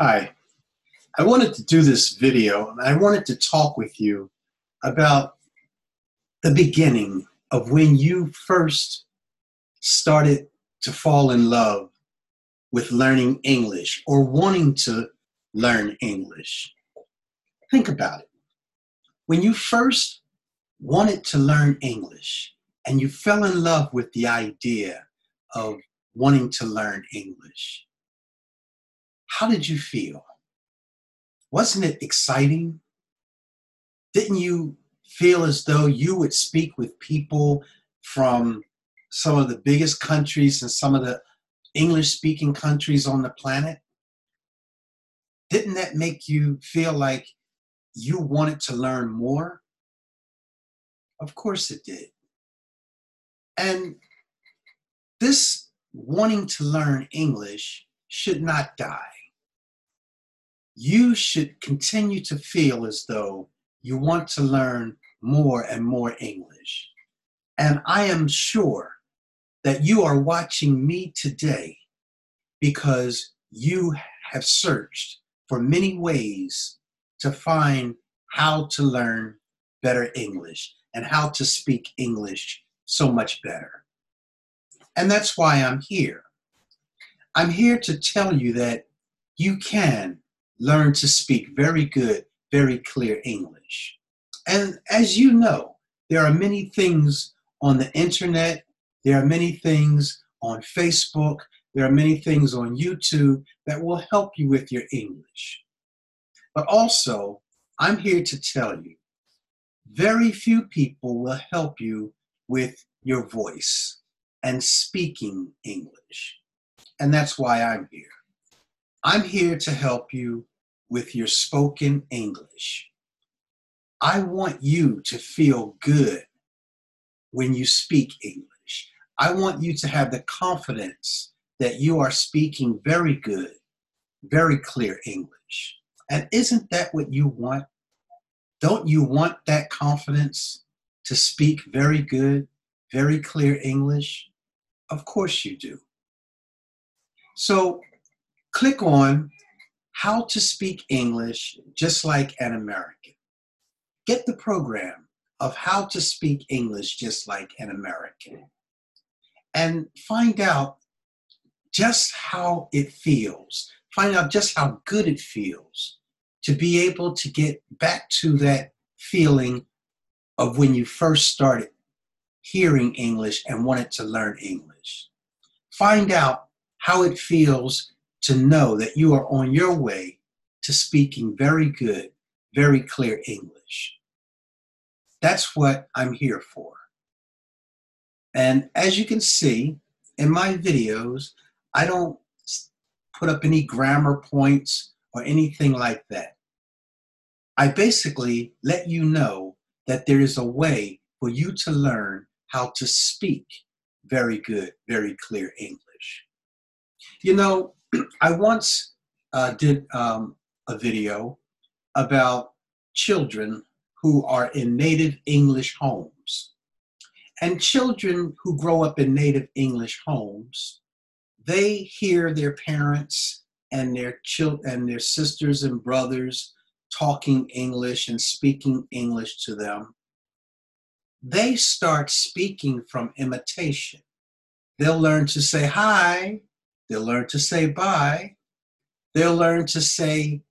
Hi. I wanted to do this video and I wanted to talk with you about the beginning of when you first started to fall in love with learning English or wanting to learn English. Think about it. When you first wanted to learn English and you fell in love with the idea of wanting to learn English, how did you feel? Wasn't it exciting? Didn't you feel as though you would speak with people from some of the biggest countries and some of the English speaking countries on the planet? Didn't that make you feel like you wanted to learn more? Of course it did. And this wanting to learn English should not die you should continue to feel as though you want to learn more and more English. And I am sure that you are watching me today because you have searched for many ways to find how to learn better English and how to speak English so much better. And that's why I'm here. I'm here to tell you that you can learn to speak very good, very clear English. And as you know, there are many things on the internet, there are many things on Facebook, there are many things on YouTube that will help you with your English. But also, I'm here to tell you very few people will help you with your voice and speaking English. And that's why I'm here. I'm here to help you with your spoken English. I want you to feel good when you speak English. I want you to have the confidence that you are speaking very good, very clear English. And isn't that what you want? Don't you want that confidence to speak very good, very clear English? Of course you do. So click on how to speak English just like an American. Get the program of how to speak English just like an American and find out just how it feels. Find out just how good it feels to be able to get back to that feeling of when you first started hearing English and wanted to learn English. Find out how it feels to know that you are on your way to speaking very good, very clear English. That's what I'm here for. And as you can see in my videos, I don't put up any grammar points or anything like that. I basically let you know that there is a way for you to learn how to speak very good, very clear English. You know, I once uh, did um, a video about children who are in native English homes. And children who grow up in native English homes, they hear their parents and their children and their sisters and brothers talking English and speaking English to them. They start speaking from imitation. They'll learn to say hi They'll learn to say bye. They'll learn to say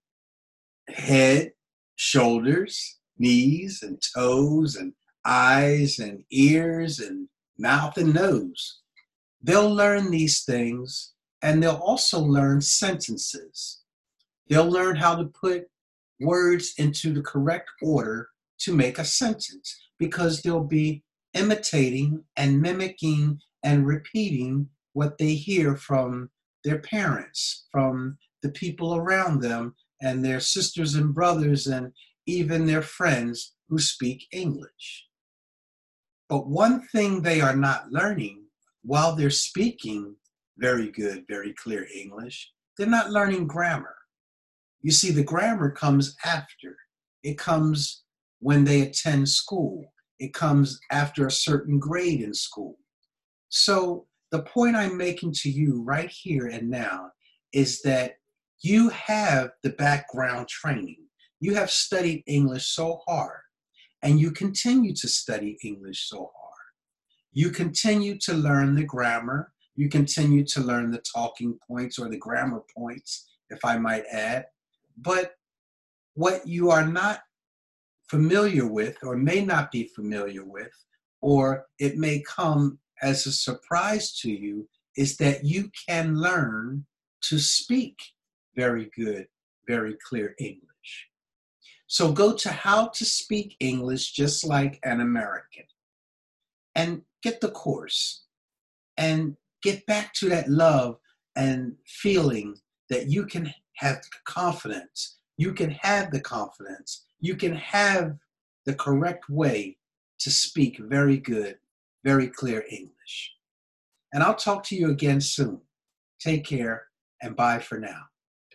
head, shoulders, knees, and toes, and eyes, and ears, and mouth, and nose. They'll learn these things, and they'll also learn sentences. They'll learn how to put words into the correct order to make a sentence because they'll be imitating and mimicking and repeating what they hear from their parents, from the people around them, and their sisters and brothers, and even their friends who speak English. But one thing they are not learning while they're speaking very good, very clear English, they're not learning grammar. You see, the grammar comes after. It comes when they attend school. It comes after a certain grade in school. So the point I'm making to you right here and now is that You have the background training. You have studied English so hard, and you continue to study English so hard. You continue to learn the grammar. You continue to learn the talking points or the grammar points, if I might add. But what you are not familiar with, or may not be familiar with, or it may come as a surprise to you, is that you can learn to speak very good, very clear English. So go to how to speak English just like an American and get the course and get back to that love and feeling that you can have confidence. You can have the confidence. You can have the correct way to speak very good, very clear English. And I'll talk to you again soon. Take care and bye for now.